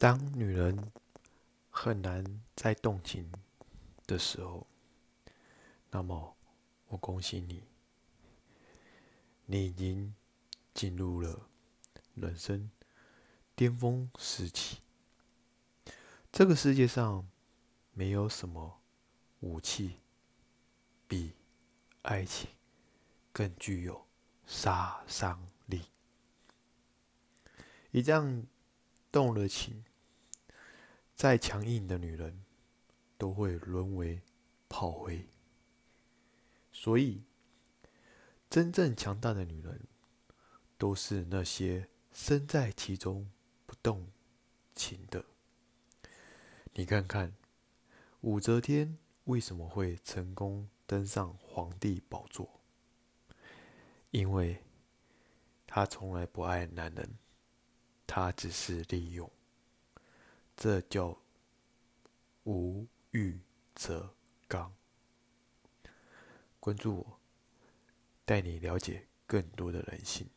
当女人很难再动情的时候，那么我恭喜你，你已经进入了人生巅峰时期。这个世界上没有什么武器比爱情更具有杀伤力。一旦动了情，再强硬的女人，都会沦为炮灰。所以，真正强大的女人，都是那些身在其中不动情的。你看看，武则天为什么会成功登上皇帝宝座？因为她从来不爱男人，她只是利用。这叫无欲则刚。关注我，带你了解更多的人性。